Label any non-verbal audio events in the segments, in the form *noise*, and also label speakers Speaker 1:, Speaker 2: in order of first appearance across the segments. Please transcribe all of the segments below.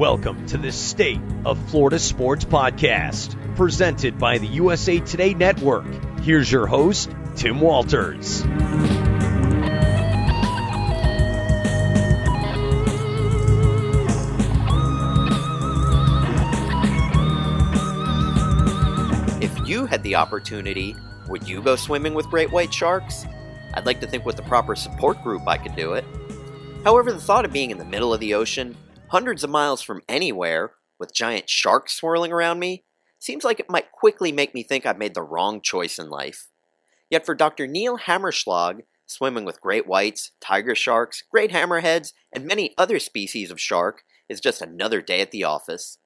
Speaker 1: Welcome to the State of Florida Sports Podcast, presented by the USA Today Network. Here's your host, Tim Walters.
Speaker 2: If you had the opportunity, would you go swimming with great white sharks? I'd like to think with the proper support group I could do it. However, the thought of being in the middle of the ocean, hundreds of miles from anywhere, with giant sharks swirling around me, seems like it might quickly make me think I've made the wrong choice in life. Yet for Dr. Neil Hammerschlag, swimming with great whites, tiger sharks, great hammerheads, and many other species of shark is just another day at the office.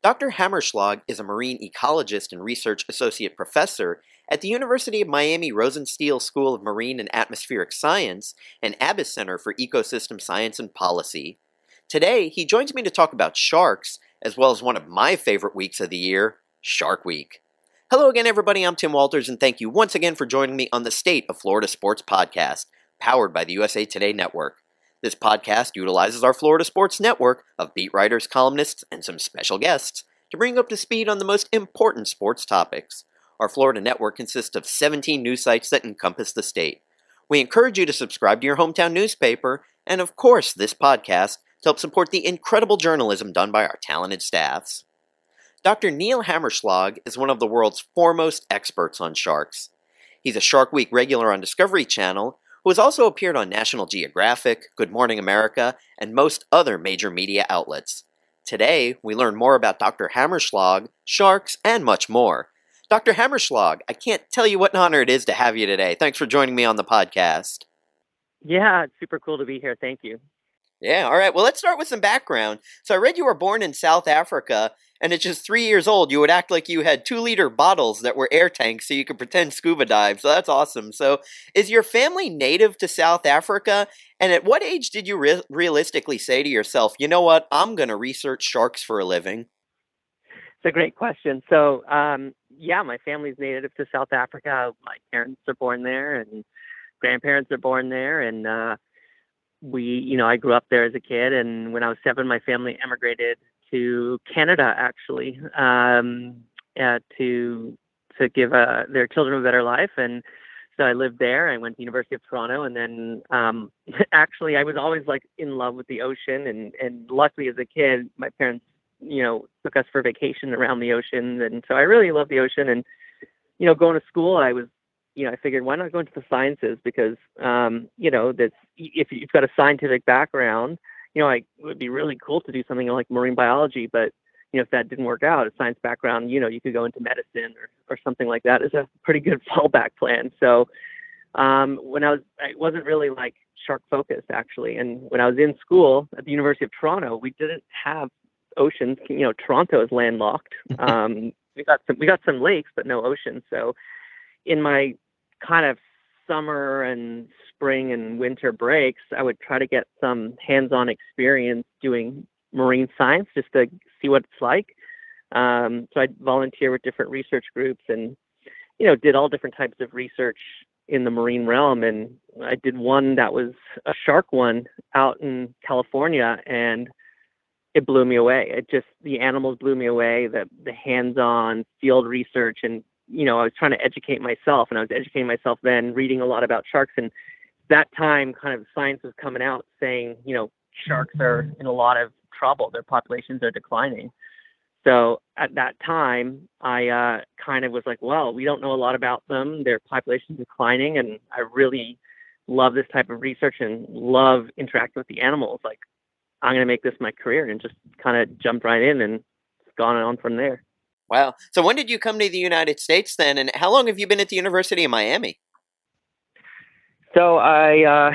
Speaker 2: Dr. Hammerschlag is a marine ecologist and research associate professor at the University of Miami Rosenstiel School of Marine and Atmospheric Science and Abess Center for Ecosystem Science and Policy. Today, he joins me to talk about sharks, as well as one of my favorite weeks of the year, Shark Week. Hello again, everybody. I'm Tim Walters, and thank you once again for joining me on the State of Florida Sports Podcast, powered by the USA Today Network. This podcast utilizes our Florida Sports Network of beat writers, columnists, and some special guests to bring up to speed on the most important sports topics. Our Florida network consists of 17 news sites that encompass the state. We encourage you to subscribe to your hometown newspaper, and of course, this podcast to help support the incredible journalism done by our talented staffs. Dr. Neil Hammerschlag is one of the world's foremost experts on sharks. He's a Shark Week regular on Discovery Channel who has also appeared on National Geographic, Good Morning America, and most other major media outlets. Today, we learn more about Dr. Hammerschlag, sharks, and much more. Dr. Hammerschlag, I can't tell you what an honor it is to have you today. Thanks for joining me on the podcast.
Speaker 3: Yeah, it's super cool to be here. Thank you.
Speaker 2: Yeah, all right. Well, let's start with some background. So, I read you were born in South Africa, and at just three years old, you would act like you had two liter bottles that were air tanks so you could pretend scuba dive. So, that's awesome. So, is your family native to South Africa? And at what age did you re- realistically say to yourself, you know what, I'm going to research sharks for a living?
Speaker 3: It's a great question. So, um, yeah, my family's native to South Africa. My parents are born there, and grandparents are born there, and uh, we, you know, I grew up there as a kid, and when I was seven, my family emigrated to Canada, actually, um, uh, to to give uh, their children a better life, and so I lived there. I went to University of Toronto, and then um, *laughs* actually, I was always like in love with the ocean, and and luckily as a kid, my parents, you know, took us for vacation around the ocean, and so I really love the ocean, and you know, going to school, I was you know, I figured why not go into the sciences because, um, you know, that's if you've got a scientific background, you know, like it would be really cool to do something like marine biology, but you know, if that didn't work out, a science background, you know, you could go into medicine or, or something like that is a pretty good *laughs* fallback plan. So, um, when I was, I wasn't really like shark focused actually. And when I was in school at the University of Toronto, we didn't have oceans. You know, Toronto is landlocked. *laughs* Um, we got some, we got some lakes, but no ocean. So, in my kind of summer and spring and winter breaks, I would try to get some hands-on experience doing marine science just to see what it's like. Um, so I'd volunteer with different research groups and, you know, did all different types of research in the marine realm. And I did one that was a shark one out in California and it blew me away. It just, the animals blew me away, the, the hands-on field research and you know, I was trying to educate myself and I was educating myself then, reading a lot about sharks. And that time, kind of science was coming out saying, you know, sharks are in a lot of trouble. Their populations are declining. So at that time, I uh, kind of was like, well, we don't know a lot about them. Their population is declining. And I really love this type of research and love interacting with the animals. Like, I'm going to make this my career and just kind of jumped right in and gone on from there.
Speaker 2: Wow. So when did you come to the United States then, and how long have you been at the University of Miami?
Speaker 3: So I, uh,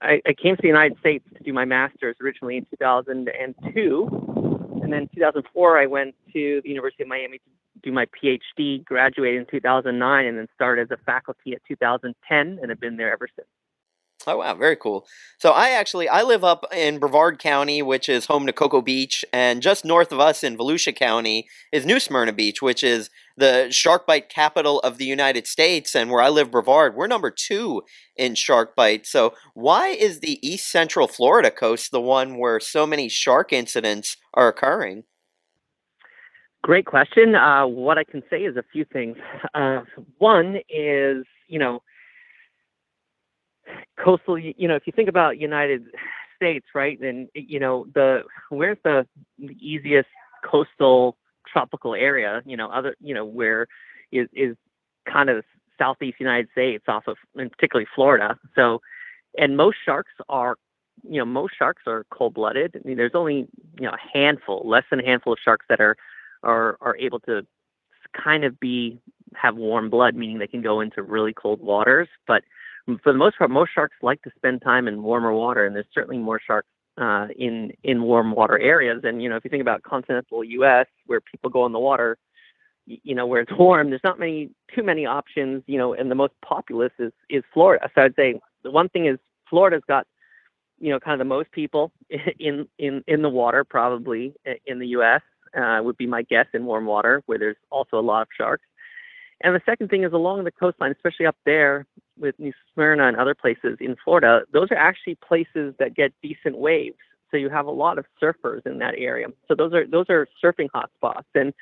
Speaker 3: I, I came to the United States to do my master's originally in 2002, and then 2004 I went to the University of Miami to do my PhD. Graduated in 2009, and then started as a faculty at 2010, and have been there ever since.
Speaker 2: Oh wow, very cool. So I actually I live up in Brevard County, which is home to Cocoa Beach, and just north of us in Volusia County is New Smyrna Beach, which is the shark bite capital of the United States. And where I live, Brevard, we're number two in shark bite. So why is the East Central Florida coast the one where so many shark incidents are occurring?
Speaker 3: Great question. Uh, what I can say is a few things. Uh, one is, you know, coastal you know if you think about united states right then you know the where's the, the easiest coastal tropical area you know other you know where is is kind of southeast united states off of and particularly florida. So and most sharks are you know most sharks are cold blooded i mean there's only you know a handful less than a handful of sharks that are are are able to kind of be have warm blood meaning they can go into really cold waters. But for the most part, most sharks like to spend time in warmer water, and there's certainly more sharks uh, in in warm water areas. And you know, if you think about continental U.S., where people go in the water, you know, where it's warm, there's not many too many options. You know, and the most populous is is Florida. So I'd say the one thing is Florida's got you know kind of the most people *laughs* in in in the water probably in the U.S. Uh, would be my guess in warm water where there's also a lot of sharks. And the second thing is along the coastline, especially up there with New Smyrna and other places in Florida, those are actually places that get decent waves. So you have a lot of surfers in that area. So those are those are surfing hotspots, and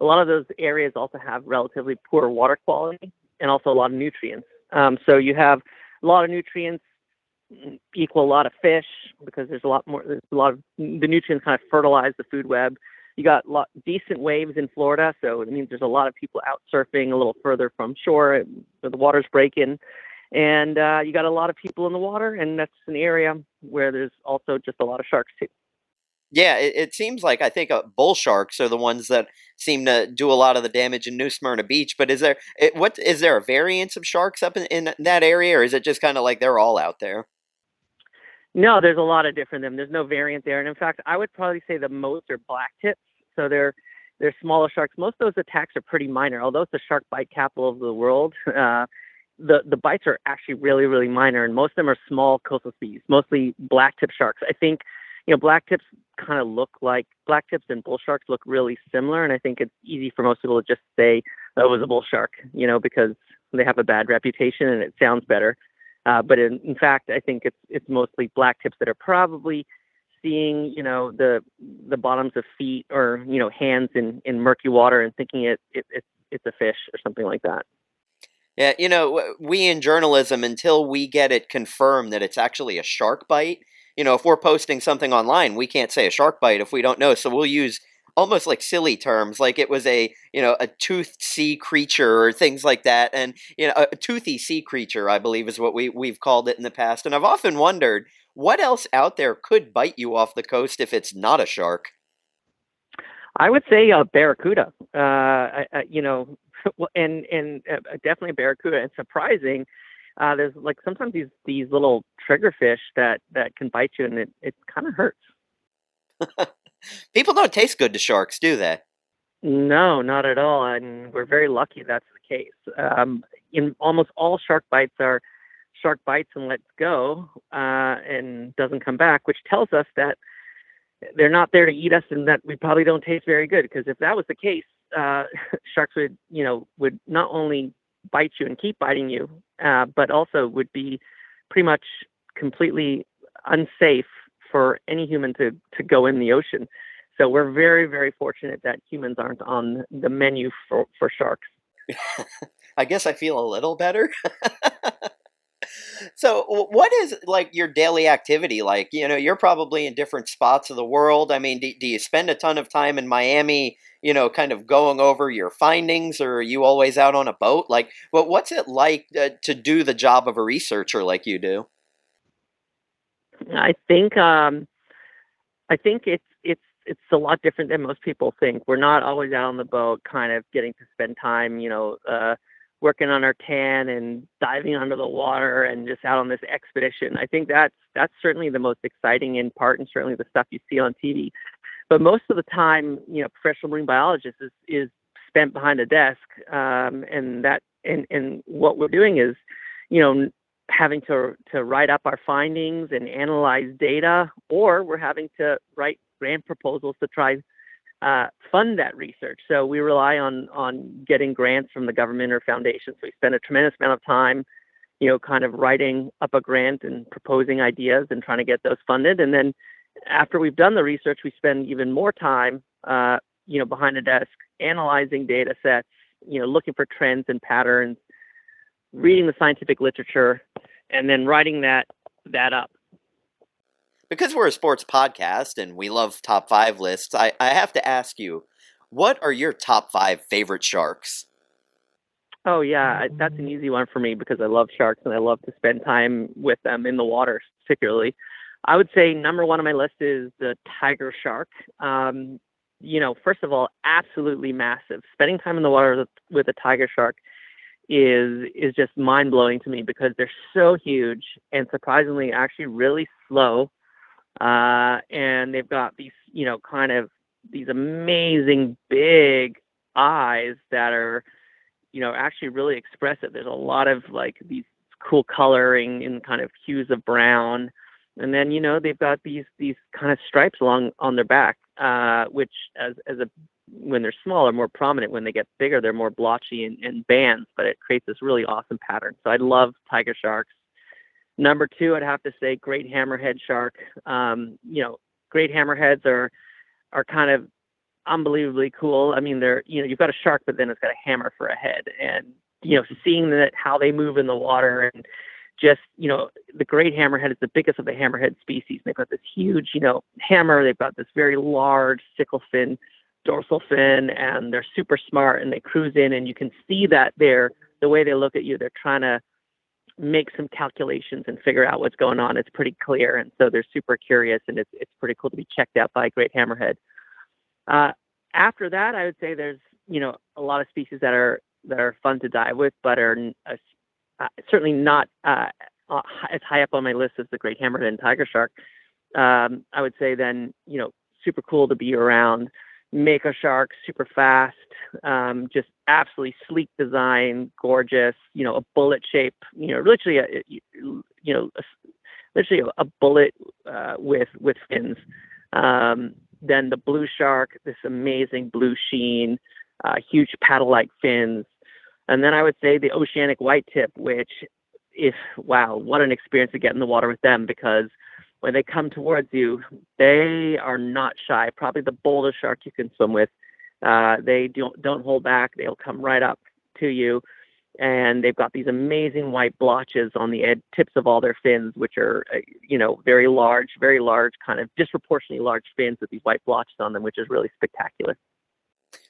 Speaker 3: a lot of those areas also have relatively poor water quality and also a lot of nutrients. Um, so you have a lot of nutrients equal a lot of fish because there's a lot more. There's a lot of the nutrients kind of fertilize the food web you got lot, decent waves in Florida, so it means there's a lot of people out surfing a little further from shore. So The water's breaking, and uh, you got a lot of people in the water, and that's an area where there's also just a lot of sharks too.
Speaker 2: Yeah, it, it seems like I think uh, bull sharks are the ones that seem to do a lot of the damage in New Smyrna Beach. But is there it, what is there a variance of sharks up in, in that area, or is it just kind of like they're all out there?
Speaker 3: No, there's a lot of different them. There's no variant there, and in fact, I would probably say the most are black tips so they're they're smaller sharks. Most of those attacks are pretty minor. Although it's the shark bite capital of the world, *laughs* uh, the the bites are actually really really minor, and most of them are small coastal species, mostly black tip sharks. I think you know black tips kind of look like black tips and bull sharks look really similar, and I think it's easy for most people to just say that oh, was a bull shark, you know, because they have a bad reputation and it sounds better. Uh, but in, in fact, I think it's it's mostly black tips that are probably seeing you know the the bottoms of feet or you know hands in in murky water and thinking it, it it's it's a fish or something like that.
Speaker 2: Yeah you know we in journalism until we get it confirmed that it's actually a shark bite you know if we're posting something online we can't say a shark bite if we don't know. So we'll use almost like silly terms like it was a you know a toothed sea creature or things like that. And you know a toothy sea creature i believe is what we we've called it in the past. And i've often wondered what else out there could bite you off the coast if it's not a shark?
Speaker 3: I would say a barracuda. Uh, you know, *laughs* and and uh, definitely a barracuda. It's surprising. Uh, there's like sometimes these these little triggerfish that that can bite you, and it it kind of hurts. *laughs*
Speaker 2: People don't taste good to sharks, do they?
Speaker 3: No, not at all. And we're very lucky that's the case. Um, in almost all shark bites are shark bites and lets go uh, and doesn't come back, which tells us that they're not there to eat us and that we probably don't taste very good. Because if that was the case, uh, *laughs* sharks would, you know, would not only bite you and keep biting you, uh, but also would be pretty much completely unsafe for any human to to go in the ocean. So we're very very fortunate that humans aren't on the menu for for sharks. *laughs*
Speaker 2: I guess I feel a little better. *laughs* so what is like your daily activity like? You know you're probably in different spots of the world. I mean do, do, you spend a ton of time in miami you know kind of going over your findings or are you always out on a boat? Like well, what's it like uh, to do the job of a researcher like you do?
Speaker 3: I think um i think it's it's it's a lot different than most people think. We're not always out on the boat kind of getting to spend time you know uh working on our tan and diving under the water and just out on this expedition. I think that's that's certainly the most exciting in part and certainly the stuff you see on TV. But most of the time, you know, professional marine biologist is is spent behind a desk, um, and that and and what we're doing is, you know, having to to write up our findings and analyze data, or we're having to write grant proposals to try uh, fund that research. So we rely on on getting grants from the government or foundations. We spend a tremendous amount of time, you know, kind of writing up a grant and proposing ideas and trying to get those funded. And then after we've done the research, we spend even more time, uh, you know, behind a desk analyzing data sets, you know, looking for trends and patterns, reading the scientific literature, and then writing that that up
Speaker 2: because we're a sports podcast and we love top five lists, I, I have to ask you, what are your top five favorite sharks?
Speaker 3: Oh yeah, that's an easy one for me because I love sharks and I love to spend time with them in the water, particularly. I would say number one on my list is the tiger shark. Um, you know, first of all, absolutely massive. Spending time in the water with, with a tiger shark is is just mind blowing to me because they're so huge and surprisingly actually really slow uh, and they've got these, you know, kind of these amazing big eyes that are, you know, actually really expressive. There's a lot of like these cool coloring in kind of hues of brown. And then, you know, they've got these these kind of stripes along on their back, uh, which as as a when they're small are more prominent. When they get bigger, they're more blotchy and, and bands, but it creates this really awesome pattern. So I love tiger sharks. Number two, I'd have to say great hammerhead shark. Um, you know, great hammerheads are are kind of unbelievably cool. I mean, they're you know you've got a shark, but then it's got a hammer for a head, and you know seeing that how they move in the water and just you know the great hammerhead is the biggest of the hammerhead species. They've got this huge you know hammer. They've got this very large sickle fin, dorsal fin, and they're super smart and they cruise in, and you can see that they're the way they look at you. They're trying to make some calculations and figure out what's going on. It's pretty clear, and so they're super curious, and it's it's pretty cool to be checked out by a great hammerhead. Uh, after that, I would say there's you know a lot of species that are that are fun to dive with, but are uh, uh, certainly not uh, uh, as high up on my list as the great hammerhead and tiger shark. Um, I would say then you know super cool to be around. Mako shark, super fast, um, just absolutely sleek design, gorgeous. You know, a bullet shape. You know, literally a you know a, literally a, bullet uh, with with fins. Um, then the blue shark, this amazing blue sheen, uh, huge paddle-like fins, and then I would say the oceanic white tip, which if wow, what an experience to get in the water with them because when they come towards you, they are not shy. Probably the boldest shark you can swim with. Uh, they don't don't hold back. They'll come right up to you, and they've got these amazing white blotches on the ed- tips of all their fins, which are uh, you know very large, very large, kind of disproportionately large fins with these white blotches on them, which is really spectacular.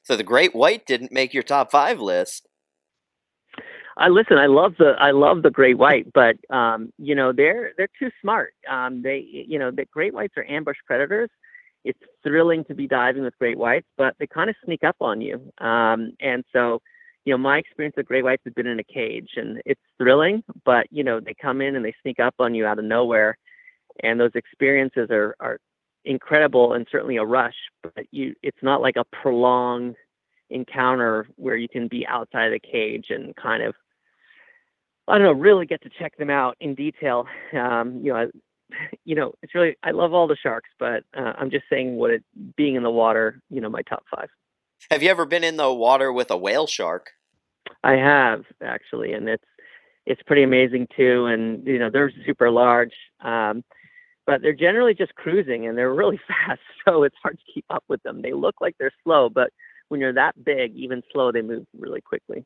Speaker 2: So the great white didn't make your top five list.
Speaker 3: I listen. I love the I love the great white, but um, you know they're they're too smart. Um, they you know the great whites are ambush predators. It's thrilling to be diving with great whites, but they kind of sneak up on you. Um, and so, you know, my experience with great whites has been in a cage, and it's thrilling, but you know they come in and they sneak up on you out of nowhere, and those experiences are are incredible and certainly a rush. But you, it's not like a prolonged encounter where you can be outside the cage and kind of I don't know, really get to check them out in detail. Um, you know, I, you know, it's really I love all the sharks, but uh, I'm just saying what it being in the water, you know, my top five.
Speaker 2: Have you ever been in the water with a whale shark?
Speaker 3: I have actually, and it's it's pretty amazing too. And you know, they're super large, um, but they're generally just cruising, and they're really *laughs* fast, so it's hard to keep up with them. They look like they're slow, but when you're that big, even slow, they move really quickly.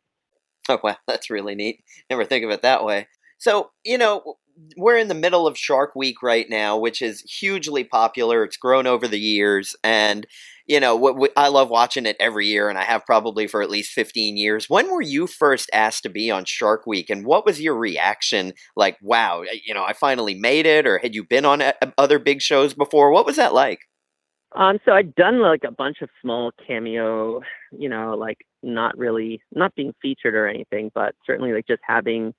Speaker 2: Oh wow, *laughs* that's really neat. Never think of it that way. So, you know, we're in the middle of Shark Week right now, which is hugely popular. It's grown over the years, and you know, I love watching it every year, and I have probably for at least fifteen years. When were you first asked to be on Shark Week, and what was your reaction? Like, wow, eh, you know, I finally made it, or had you been on eh, other big shows before? What was that like?
Speaker 3: Um, so I'd done like a bunch of small cameo, you know, like not really not being featured or anything, but certainly like just having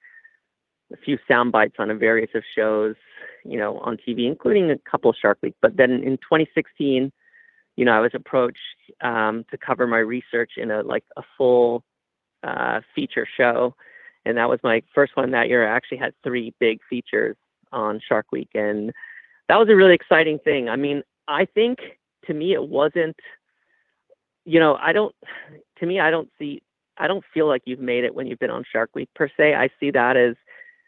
Speaker 3: a few sound bites on a various of shows, you know, on TV, including a couple of Shark Week. But then in 2016, you know, I was approached um, to cover my research in a like a full uh, feature show, and that was my first one that year. I actually had three big features on Shark Week, and that was a really exciting thing. I mean, I think to me it wasn't. You know, I don't. To me, I don't see. I don't feel like you've made it when you've been on Shark Week per se. I see that as,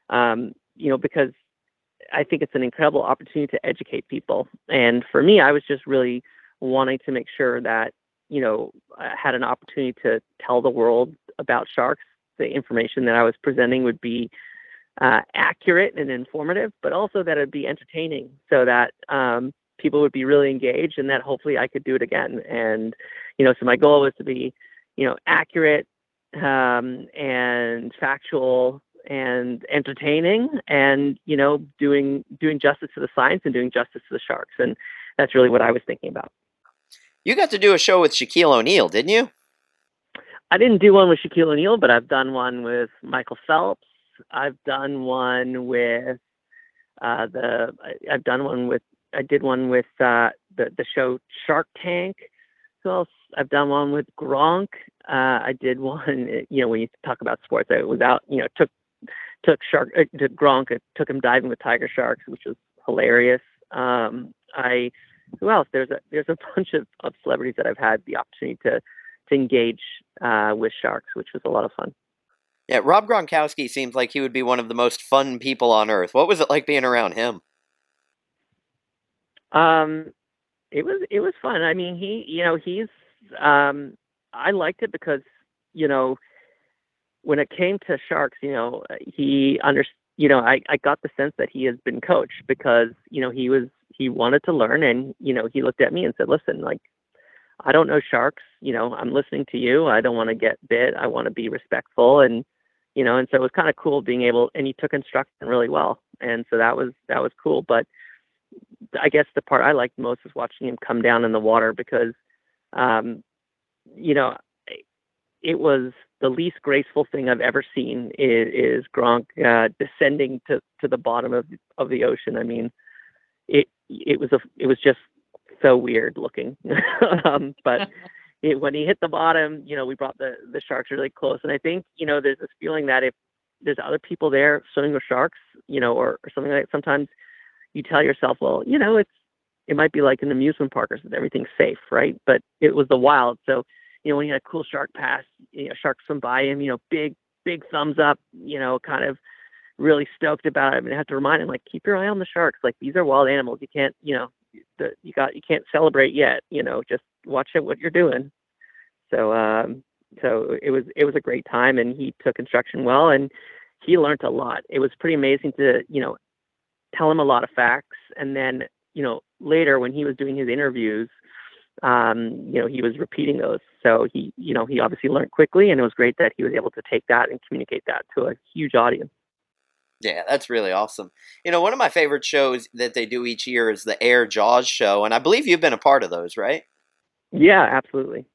Speaker 3: um, you know, because I think it's an incredible opportunity to educate people. And for me, I was just really wanting to make sure that you know I had an opportunity to tell the world about sharks. The information that I was presenting would be uh, accurate and informative, but also that it'd be entertaining, so that um, people would be really engaged, and that hopefully I could do it again. And you know, so my goal was to be, you know, accurate um, and factual and entertaining and you know doing doing justice to the science and doing justice to the sharks and that's really what i was thinking about
Speaker 2: you got to do a show with Shaquille O'Neal, didn't you?
Speaker 3: I didn't do one with Shaquille O'Neal, but I've done one with Michael Phelps. I've done one with uh, the. I've done one with. I did one with uh, the the show Shark Tank. Who else? I've done one with Gronk. Uh, I did one. *laughs* You know, when you talk about sports, I was out. You know, took took Shark uh, to Gronk. Took him diving with tiger sharks, which was hilarious. Um, I who else? There's a there's a *laughs* bunch of, of celebrities that I've had the opportunity to to engage uh, with sharks, which was a lot of fun.
Speaker 2: Yeah, Rob Gronkowski seems like he would be one of the most fun people on earth. What was it like being around him?
Speaker 3: Um, it was it was fun. I mean, he you know he's um, I liked it because you know when it came to sharks, you know he under you know I I got the sense that he has been coached because you know he was he wanted to learn and you know he looked at me and said listen like i don't know sharks you know i'm listening to you. I don't want to get bit. I want to be respectful. And you know and so it was kind of cool being able and he took instruction really well. And so that was that was cool. But i guess the part i liked most was watching him come down in the water because um you know it was the least graceful thing I've ever seen is, is Gronk uh, descending to, to the bottom of of the ocean. I mean, it it was a it was just so weird looking. *laughs* um, but *laughs* it, when he hit the bottom, you know, we brought the the sharks really close, and I think you know there's this feeling that if there's other people there swimming with sharks, you know, or, or something like that, sometimes you tell yourself, well, you know, it's it might be like an amusement park or something, everything's safe, right? But it was the wild, so you know, when you had a cool shark pass, you know, sharks swim by him, you know, big big thumbs up, you know, kind of really stoked about it. I mean, I have to remind him like, keep your eye on the sharks. Like these are wild animals. You can't, you know, the, you got you can't celebrate yet. You know, just watch it what you're doing. So, um, so it was it was a great time, and he took instruction well, and he learned a lot. It was pretty amazing to you know tell him a lot of facts, and then you know later when he was doing his interviews, um, you know, he was repeating those. So he, you know, he obviously learned quickly, and it was great that he was able to take that and communicate that to a huge audience.
Speaker 2: Yeah, that's really awesome. You know, one of my favorite shows that they do each year is the Air Jaws show, and I believe you've been a part of those, right?
Speaker 3: Yeah, absolutely.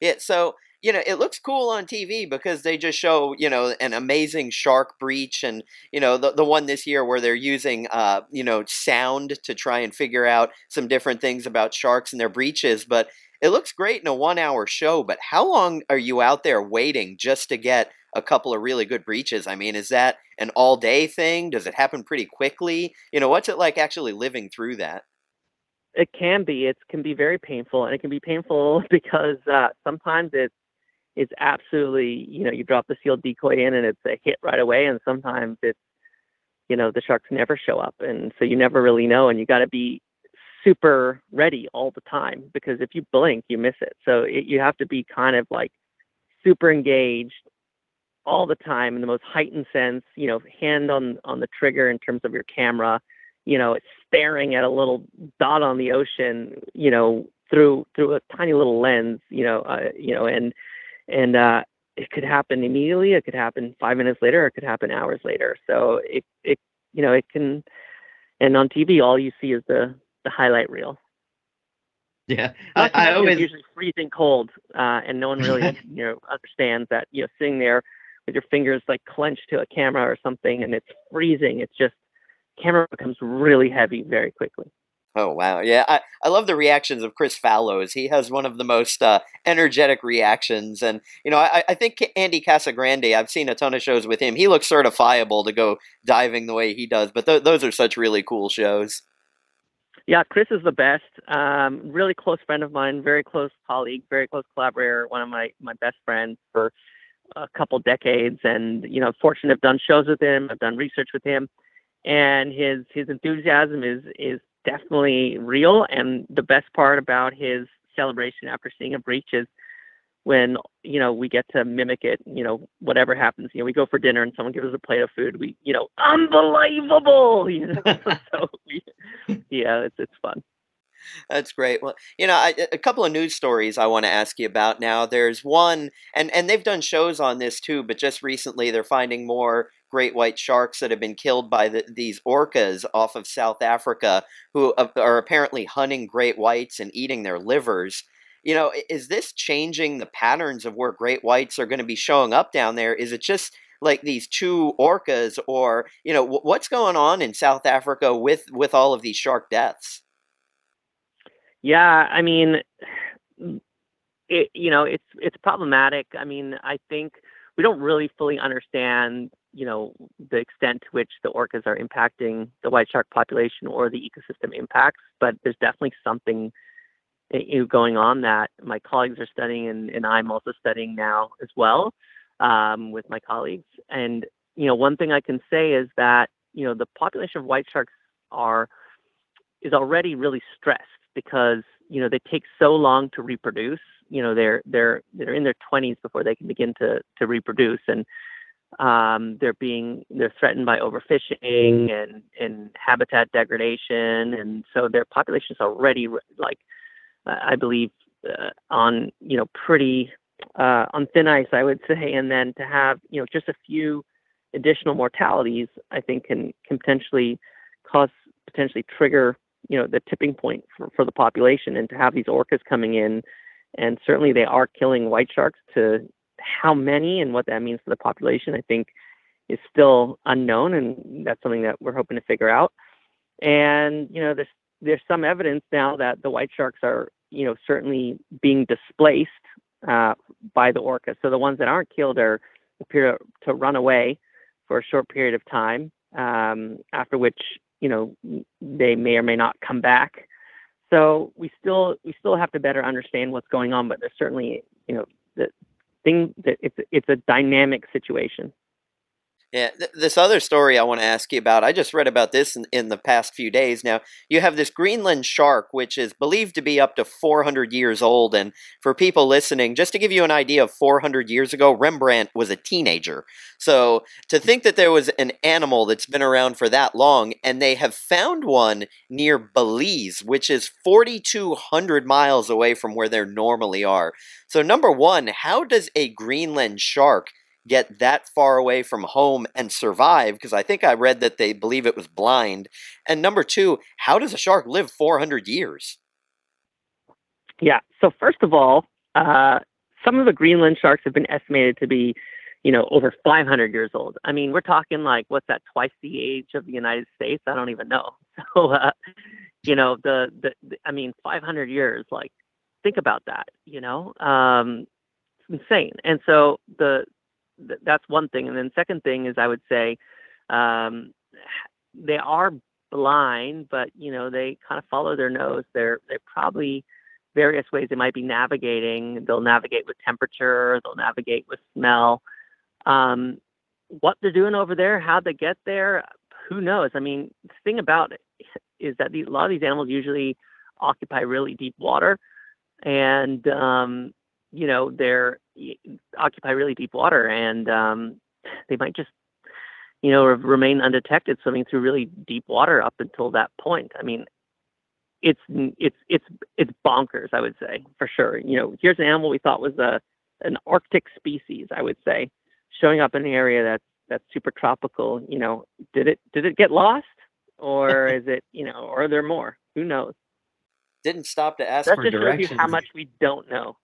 Speaker 2: Yeah, so you know, it looks cool on TV because they just show, you know, an amazing shark breach and, you know, the, the one this year where they're using, uh, you know, sound to try and figure out some different things about sharks and their breaches. But it looks great in a one hour show. But how long are you out there waiting just to get a couple of really good breaches. I mean, is that an all day thing? Does it happen pretty quickly? You know, what's it like actually living through that?
Speaker 3: It can be. It can be very painful, and it can be painful *laughs* because uh, sometimes it's it's absolutely you know you drop the sealed decoy in and it's a hit right away, and sometimes it's you know the sharks never show up, and so you never really know, and you got to be super ready all the time because if you blink, you miss it. So it, you have to be kind of like super engaged all the time in the most heightened sense, you know, hand on on the trigger in terms of your camera, you know, staring at a little dot on the ocean, you know, through through a tiny little lens, you know, uh, you know, and and uh, it could happen immediately, it could happen five minutes later, it could happen hours later. So it it you know it can, and on TV all you see is the the highlight reel.
Speaker 2: Yeah, I, I always
Speaker 3: usually freezing cold, uh, and no one really *laughs* you know understands that you know sitting there with your fingers like clenched to a camera or something and it's freezing. It's just camera becomes really heavy very quickly.
Speaker 2: Oh wow, yeah, I, I love the reactions of Chris Fallows. He has one of the most uh, energetic reactions, and you know I, I think Andy Casagrande. I've seen a ton of shows with him. He looks certifiable to go diving the way he does. But th- those are such really cool shows.
Speaker 3: Yeah, Chris is the best. Um, really close friend of mine, very close colleague, very close collaborator. One of my my best friends for a couple decades, and you know, fortunate. I've done shows with him. I've done research with him, and his his enthusiasm is is definitely real. And the best part about his celebration after seeing a breach is when you know we get to mimic it you know whatever happens you know we go for dinner and someone gives us a plate of food we you know unbelievable *laughs* you know *laughs* so we, yeah it's it's fun
Speaker 2: that's great. Well, you know, I, a couple of news stories I want to ask you about now. There's one, and and they've done shows on this too, but just recently they're finding more great white sharks that have been killed by the, these orcas off of South Africa who are apparently hunting great whites and eating their livers. You know, is this changing the patterns of where great whites are going to be showing up down there? Is it just like these two orcas, or you know, what's going on in South Africa with with all of these shark deaths?
Speaker 3: Yeah, I mean, it you know, it's it's problematic. I mean, I think we don't really fully understand you know the extent to which the orcas are impacting the white shark population or the ecosystem impacts but there's definitely something eh, going on that my colleagues are studying and, and i'm also studying now as well um, with my colleagues. And you know one thing i can say is that you know the population of white sharks are is already really stressed because you know they take so long to reproduce. You know they're they're they're in their 20s before they can begin to to reproduce. And um, they're being they're threatened by overfishing and and habitat degradation, and so their population is already like I believe uh, on you know pretty uh, on thin ice, I would say. And then to have you know just a few additional mortalities, I think can can potentially cause potentially trigger you know the tipping point for, for the population, and to have these orcas coming in, and certainly they are killing white sharks to how many and what that means for the population, I think, is still unknown, and that's something that we're hoping to figure out. And you know, there's there's some evidence now that the white sharks are, you know, certainly being displaced uh, by the orcas. So the ones that aren't killed are appear to run away for a short period of time, um, after which you know they may or may not come back. So we still we still have to better understand what's going on, but there's certainly you know the thing that it's it's a dynamic situation.
Speaker 2: Yeah, th- this other story I want to ask you about, I just read about this in, in, the past few days. Now, you have this Greenland shark, which is believed to be up to 400 years old. And for people listening, just to give you an idea of 400 years ago, Rembrandt was a teenager. So to mm. think that there was an animal that's been around for that long, and they have found one near Belize, which is 4,200 miles away from where they normally are. So, number one, how does a Greenland shark get that far away from home and survive because I think I read that they believe it was blind. And number two, how does a shark live 400 years?
Speaker 3: Yeah. So first of all, uh, some of the Greenland sharks have been estimated to be, you know, over 500 years old. I mean, we're talking like what's that? Twice the age of the United States? I don't even know. *laughs* So, uh, you know, the, the, the I mean, 500 years. Like, think about that. You know, um, it's insane. And so the th- that's one thing. And then second thing is I would say um, they are blind, but you know they kind of follow their nose. They're they're probably various ways they might be navigating. They'll navigate with temperature. They'll navigate with smell. Um, what they're doing over there, how they get there, who knows? I mean, the thing about it is that these, a lot of these animals usually occupy really deep water, and um, you know they're occupy really deep water and um, they might just you know remain undetected swimming through really deep water up until that point. I mean it's it's it's it's bonkers i would say for sure. You know here's an animal we thought was a an arctic species i would say showing up in an area that's that's super tropical you know did it did it get lost? Or *laughs* is it you know or are there more? Who knows?
Speaker 2: Didn't stop to ask
Speaker 3: that
Speaker 2: for
Speaker 3: just
Speaker 2: directions.
Speaker 3: shows you how much we don't know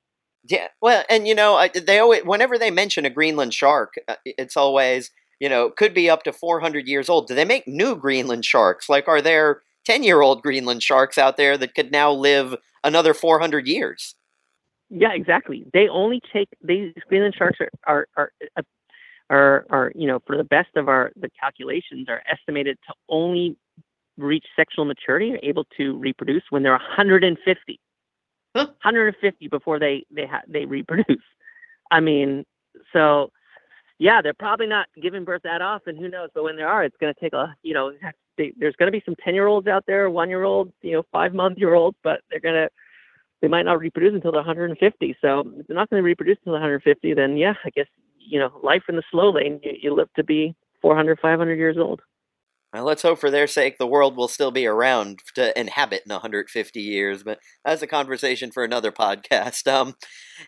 Speaker 2: yeah, well, and you know, they always whenever they mention a Greenland shark, uh, it's always you know could be up to 400 years old. Do they make new Greenland sharks? Like, are there 10 year old Greenland sharks out there that could now live another 400 years.
Speaker 3: Yeah, exactly. They only take these Greenland sharks are are are, uh, are, are you know for the best of our the calculations are estimated to only reach sexual maturity are able to reproduce when they're 150 *laughs* huh? 150 before they they ha- they reproduce i mean so yeah they're probably not giving birth that often who knows but when they are it's going to take a you know they, there's going to be some 10 year olds out there one year olds you know five month year olds but they're going to they might not reproduce until they're 150 so if they're not going to reproduce until 150 then yeah i guess you know life in the slow lane you, you live to be 400 500 years old
Speaker 2: let's hope for their sake the world will still be around to inhabit in 150 years, but that's a conversation for another podcast. Um,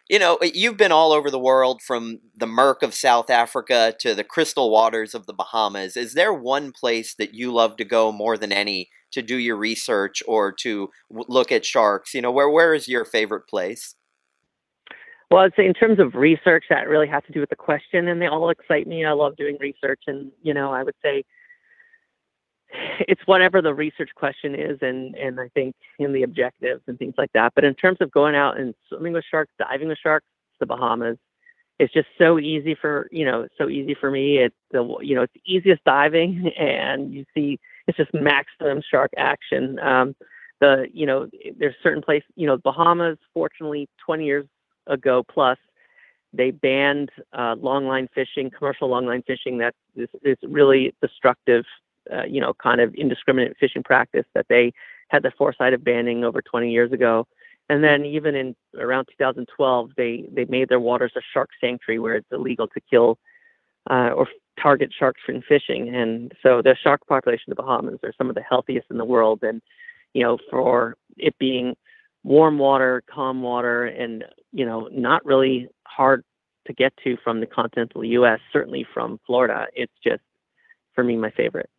Speaker 2: you know, you've been all over the world from the murk of South Africa to the crystal waters of the Bahamas. Is there one place that you love to go more than any to do your research or to look at sharks? You know, where where is your favorite place?
Speaker 3: Well, I'd say in terms of research, that really has to do with the question, and they all excite me. I love doing research, and you know, I would say it's whatever the research question is and and I think in the objectives and things like that. But in terms of going out and swimming with sharks, diving with sharks, the Bahamas. It's just so easy for you know, so easy for me. It's the you know, it's the easiest diving *laughs* and you see it's just maximum shark action. Um the you know, there's certain place you know, Bahamas fortunately 20 years ago plus they banned uh, longline fishing, commercial longline fishing. That is, is really destructive uh, you know, kind of indiscriminate fishing practice that they had the foresight of banning over 20 years ago. And then even in around 2012, they they made their waters a shark sanctuary where it's illegal to kill uh, or target sharks from fishing. And so the shark population of the Bahamas are some of the healthiest in the world. And you know, for it being warm water, calm water, and you know, not really hard to get to from the continental U.S. Certainly from Florida, it's just for me my favorite.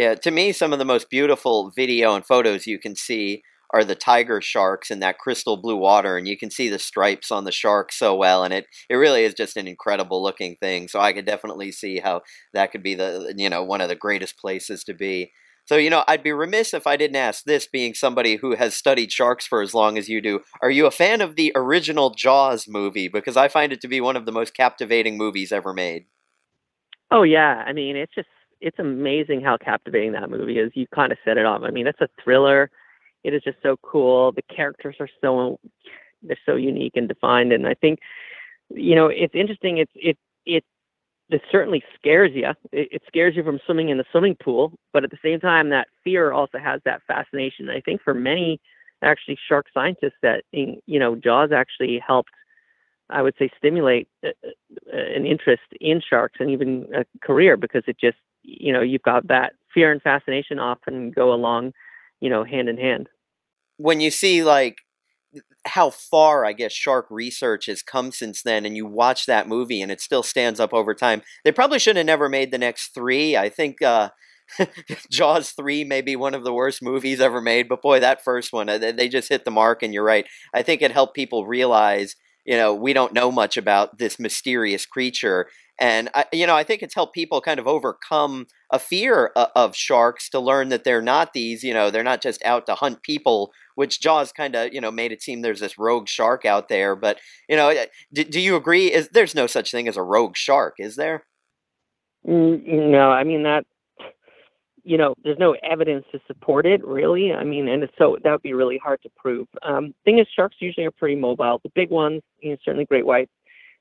Speaker 2: Yeah, to me, some of the most beautiful video and photos you can see are the tiger sharks in that crystal blue water, and you can see the stripes on the shark so well, and it it really is just an incredible looking thing. So I could definitely see how that could be the you know one of the greatest places to be. So you know, I'd be remiss if I didn't ask this, being somebody who has studied sharks for as long as you do. Are you a fan of the original Jaws movie? Because I find it to be one of the most captivating movies ever made.
Speaker 3: Oh yeah, I mean it's just it's amazing how captivating that movie is. You kind of set it off. I mean, it's a thriller. It is just so cool. The characters are so they're so unique and defined. And I think, you know, it's interesting. It's it it it certainly scares you. It, it scares you from swimming in the swimming pool, but at the same time, that fear also has that fascination. I think for many, actually, shark scientists, that you know, Jaws actually helped I would say stimulate uh, uh, an interest in sharks and even a career because it just you know you've got that fear and fascination often go along you know hand in hand
Speaker 2: when you see like how far I guess shark research has come since then, and you watch that movie and it still stands up over time. They probably should have never made the next three. I think uh, *laughs* Jaws three may be one of the worst movies ever made, but boy, that first one uh, they just hit the mark. And you're right. I think it helped people realize you know we don't know much about this mysterious creature and I, you know, I think it's helped people kind of overcome a fear of sharks to learn that they're not these, you know, they're not just out to hunt people. Which Jaws kind of, you know, made it seem there's this rogue shark out there. But you know, eh, do, do you agree? Is there's no such thing as a rogue shark? Is there?
Speaker 3: No, I mean that. You know, there's no evidence to support it, really. I mean, and so that would be really hard to prove. Um, thing is, sharks usually are pretty mobile. The big ones, you know, certainly great whites,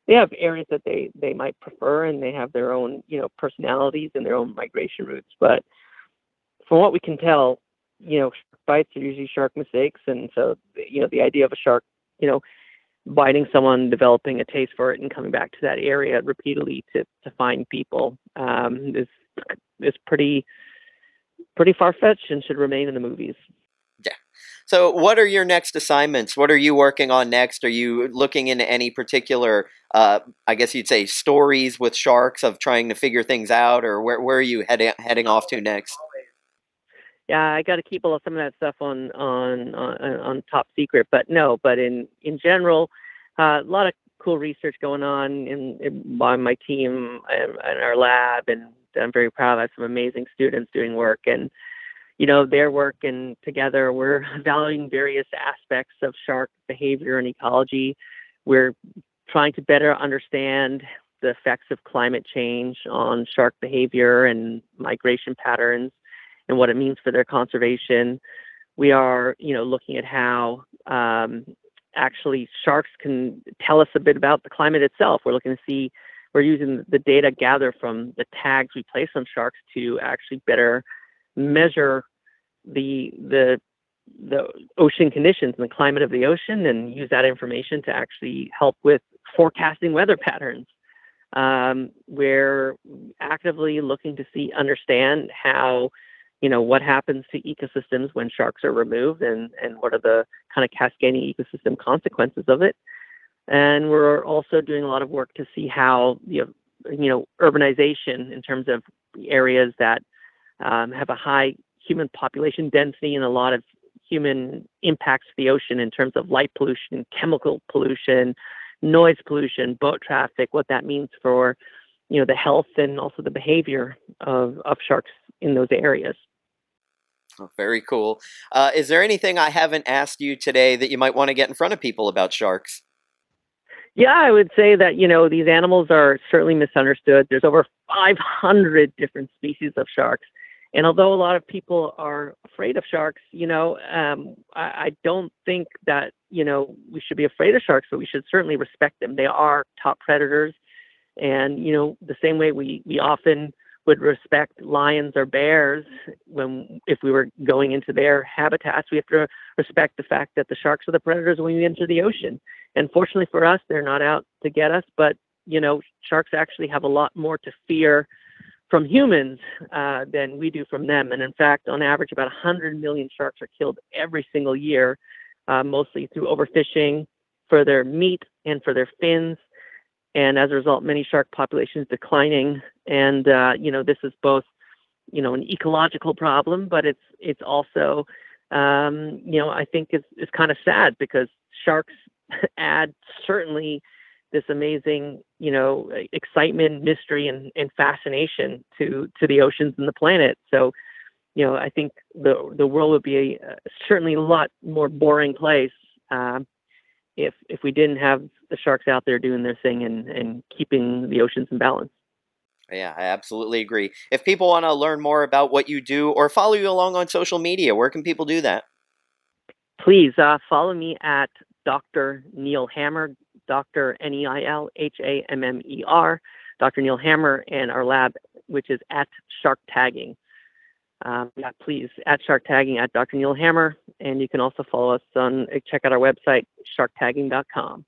Speaker 3: they have areas that they they might prefer and they have their own you know personalities and their own migration routes but from what we can tell you know bites are usually shark mistakes and so you know the idea of a shark you know biting someone developing a taste for it and coming back to that area repeatedly to to find people um, is is pretty pretty far fetched and should remain in the movies Yeah.
Speaker 2: so, what are your next assignments? What are you working on next? Are you looking into any particular, uh, I guess you'd say, stories with sharks of trying to figure things out, or where, where are you heading heading off to next?
Speaker 3: Yeah, I got to keep a lot some of that stuff on on on, on top secret, but no. But in in general, uh, a lot of cool research going on in, in by my team and, and our lab, and I'm very proud. I have some amazing students doing work and you know, their work and together we're *laughs* valuing various aspects of shark behavior and ecology. We're trying to better understand the effects of climate change on shark behavior and migration patterns and what it means for their conservation. We are, you know, looking at how um, actually sharks can tell us a bit about the climate itself. We're looking to see, we're using the data gathered from the tags we place on sharks to actually better measure the the the ocean conditions and the climate of the ocean and use that information to actually help with forecasting weather patterns. Um, we're actively looking to see understand how you know what happens to ecosystems when sharks are removed and and what are the kind of cascading ecosystem consequences of it and we're also doing a lot of work to see how you know, urbanization in terms of areas that um, have a high human population density and a lot of human impacts to the ocean in terms of light pollution, chemical pollution, noise pollution, boat traffic, what that means for you know the health and also the behavior of, of sharks in those areas.
Speaker 2: Oh, very cool. Uh, is there anything I haven't asked you today that you might want to get in front of people about sharks?
Speaker 3: Yeah, I would say that, you know, these animals are certainly misunderstood. There's over 500 different species of sharks. And although a lot of people are afraid of sharks, you know, um, I, I don't think that, you know, we should be afraid of sharks, but we should certainly respect them. They are top predators. And, you know, the same way we, we often would respect lions or bears when if we were going into their habitats we have to respect the fact that the sharks are the predators when we enter the ocean and fortunately for us they're not out to get us but you know sharks actually have a lot more to fear from humans uh, than we do from them and in fact on average about 100 million sharks are killed every single year uh, mostly through overfishing for their meat and for their fins and as a result, many shark populations declining. And uh, you know, this is both, you know, an ecological problem, but it's it's also, um, you know, I think it's it's kind of sad because sharks *laughs* add certainly this amazing, you know, excitement, mystery, and, and fascination to to the oceans and the planet. So, you know, I think the the world would be a, certainly a lot more boring place uh, if if we didn't have the sharks out there doing their thing and and keeping the oceans in balance.
Speaker 2: Yeah, I absolutely agree. If people want to learn more about what you do or follow you along on social media, where can people do that?
Speaker 3: Please uh, follow me at Dr. Neil Hammer, Dr. N E I L H A M M E R, Dr. Neil Hammer, and our lab, which is at Shark Tagging um, yeah, please at Shark Tagging at Dr. Neil Hammer, and you can also follow us on check out our website sharktagging.com.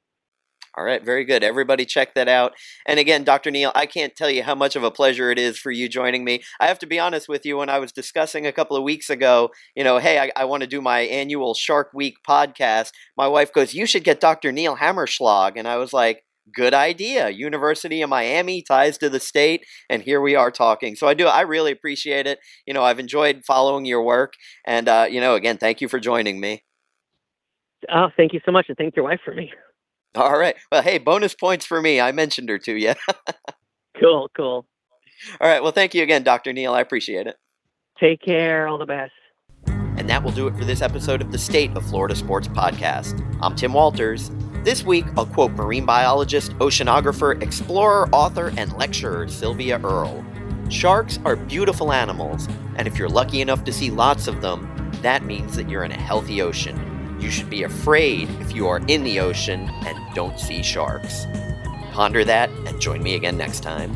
Speaker 2: All right, very good. Everybody check that out. And again, Dr. Neil, I can't tell you how much of a pleasure it is for you joining me. I have to be honest with you, when I was discussing a couple of weeks ago, you know, hey, I, I want to do my annual Shark Week podcast, my wife goes, You should get Dr. Neil Hammerschlag. And I was like, good idea. University of Miami ties to the state, and here we are talking. So I do, I really appreciate it. You know, I've enjoyed following your work, and uh, you know, again, thank you for joining me.
Speaker 3: Oh, thank you so much, and thank your wife for me.
Speaker 2: All right. Well, hey, bonus points for me. I mentioned her to you. *laughs*
Speaker 3: cool, cool.
Speaker 2: All right. Well, thank you again, Dr. Neil. I appreciate it.
Speaker 3: Take care. All the best.
Speaker 2: And that will do it for this episode of the State of Florida Sports Podcast. I'm Tim Walters. This week, I'll quote marine biologist, oceanographer, explorer, author, and lecturer Sylvia Earle. Sharks are beautiful animals, and if you're lucky enough to see lots of them, that means that you're in a healthy ocean. You should be afraid if you are in the ocean and don't see sharks. Ponder that and join me again next time.